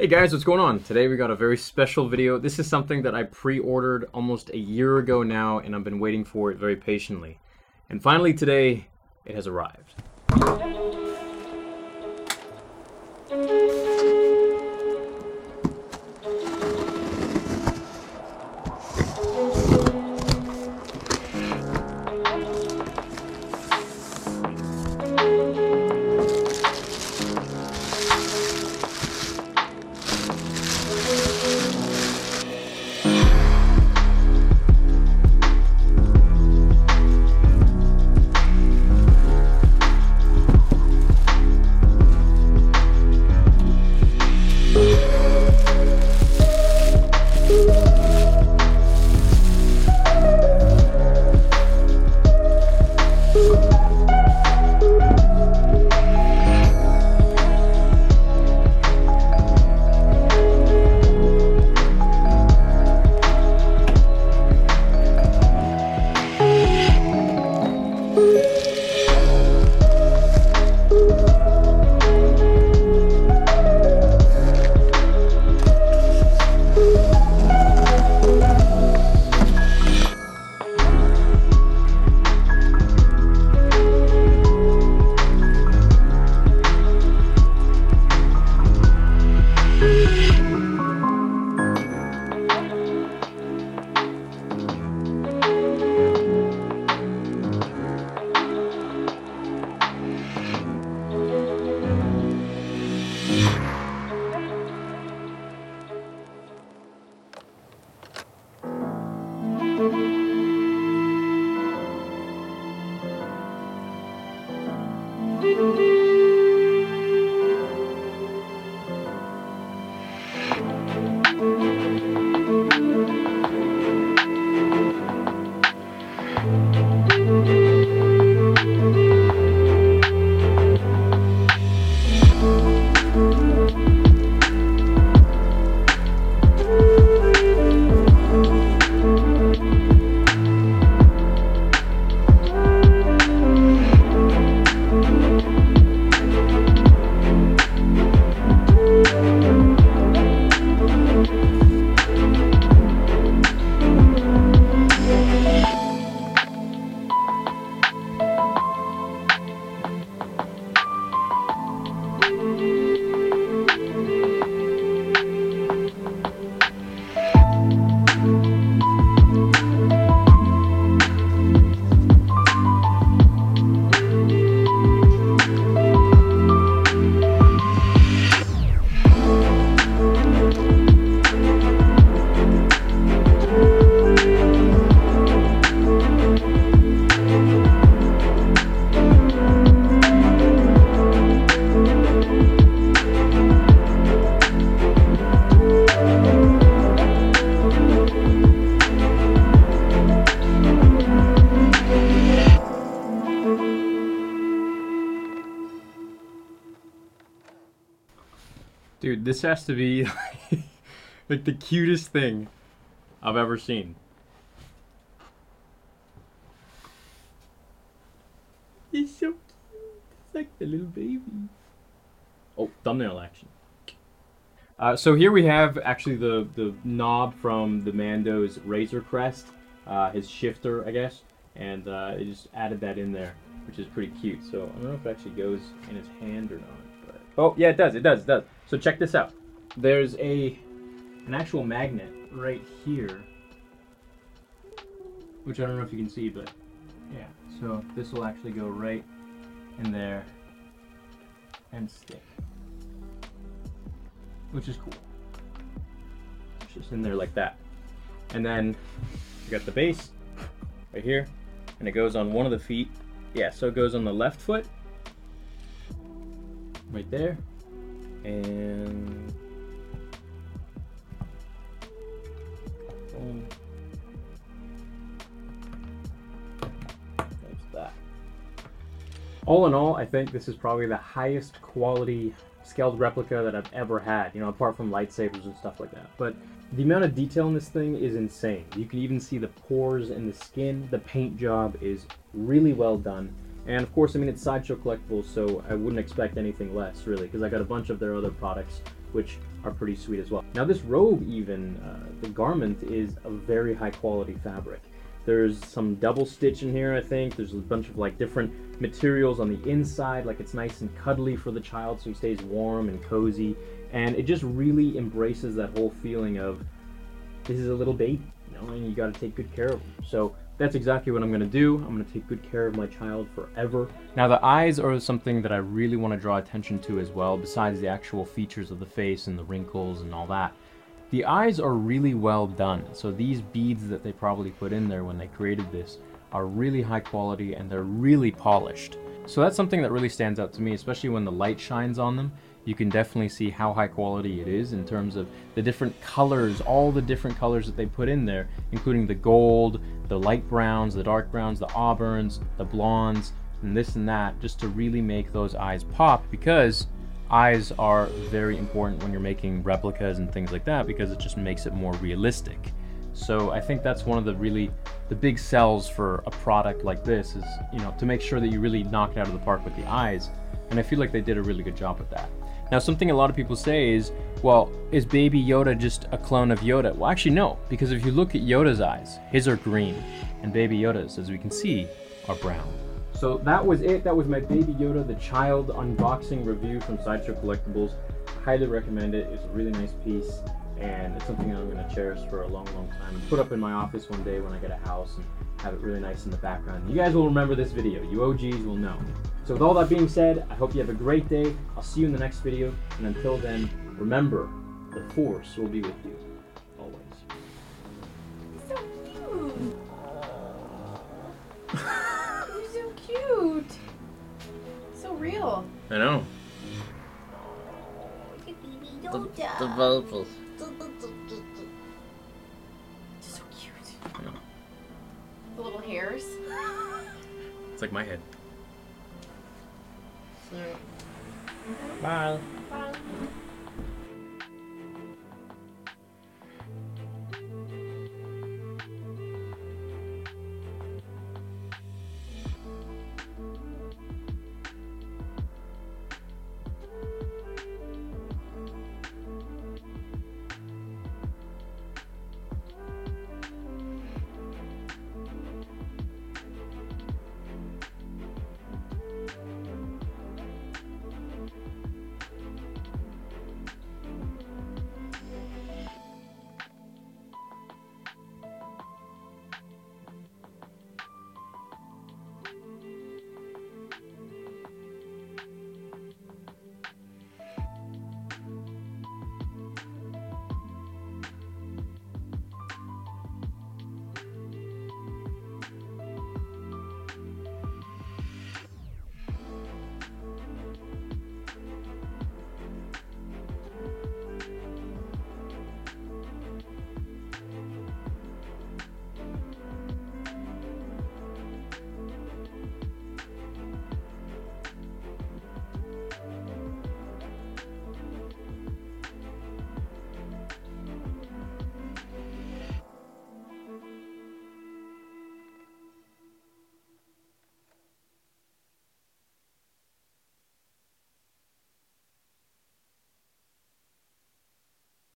Hey guys, what's going on? Today we got a very special video. This is something that I pre-ordered almost a year ago now and I've been waiting for it very patiently. And finally today, it has arrived. Música Dude, this has to be like the cutest thing I've ever seen. He's so cute. It's like the little baby. Oh, thumbnail action. Uh, so here we have actually the, the knob from the Mando's Razor Crest, uh, his shifter, I guess, and uh, it just added that in there, which is pretty cute. So I don't know if it actually goes in his hand or not. Oh yeah, it does. It does. It does. So check this out. There's a an actual magnet right here, which I don't know if you can see, but yeah. So this will actually go right in there and stick, which is cool. It's just in there like that. And then you got the base right here, and it goes on one of the feet. Yeah, so it goes on the left foot, right there, and. That's that. All in all, I think this is probably the highest quality scaled replica that I've ever had, you know, apart from lightsabers and stuff like that. But the amount of detail in this thing is insane. You can even see the pores in the skin. The paint job is really well done. And of course, I mean, it's Sideshow Collectibles, so I wouldn't expect anything less, really, because I got a bunch of their other products, which are pretty sweet as well. Now this robe even, uh, the garment is a very high quality fabric. There's some double stitch in here, I think. There's a bunch of like different materials on the inside, like it's nice and cuddly for the child so he stays warm and cozy. And it just really embraces that whole feeling of this is a little baby, you know, and you gotta take good care of him. So that's exactly what I'm gonna do. I'm gonna take good care of my child forever. Now the eyes are something that I really wanna draw attention to as well, besides the actual features of the face and the wrinkles and all that. The eyes are really well done. So these beads that they probably put in there when they created this are really high quality and they're really polished. So that's something that really stands out to me, especially when the light shines on them. You can definitely see how high quality it is in terms of the different colors, all the different colors that they put in there, including the gold, the light browns, the dark browns, the auburns, the blondes, and this and that, just to really make those eyes pop because eyes are very important when you're making replicas and things like that because it just makes it more realistic. So I think that's one of the really the big sells for a product like this is, you know, to make sure that you really knock it out of the park with the eyes. And I feel like they did a really good job with that. Now, something a lot of people say is, well, is Baby Yoda just a clone of Yoda? Well, actually, no, because if you look at Yoda's eyes, his are green, and Baby Yoda's, as we can see, are brown. So that was it. That was my Baby Yoda, the child unboxing review from Sideshow Collectibles. Highly recommend it. It's a really nice piece, and it's something that I'm going to cherish for a long, long time. And put up in my office one day when I get a house and have it really nice in the background. You guys will remember this video. You OGs will know. So with all that being said, I hope you have a great day. I'll see you in the next video, and until then, remember, the Force will be with you always. So cute. You're so cute. So real. I know. Look at baby The, Yoda. the vocals. It's like my head. Bye. Bye.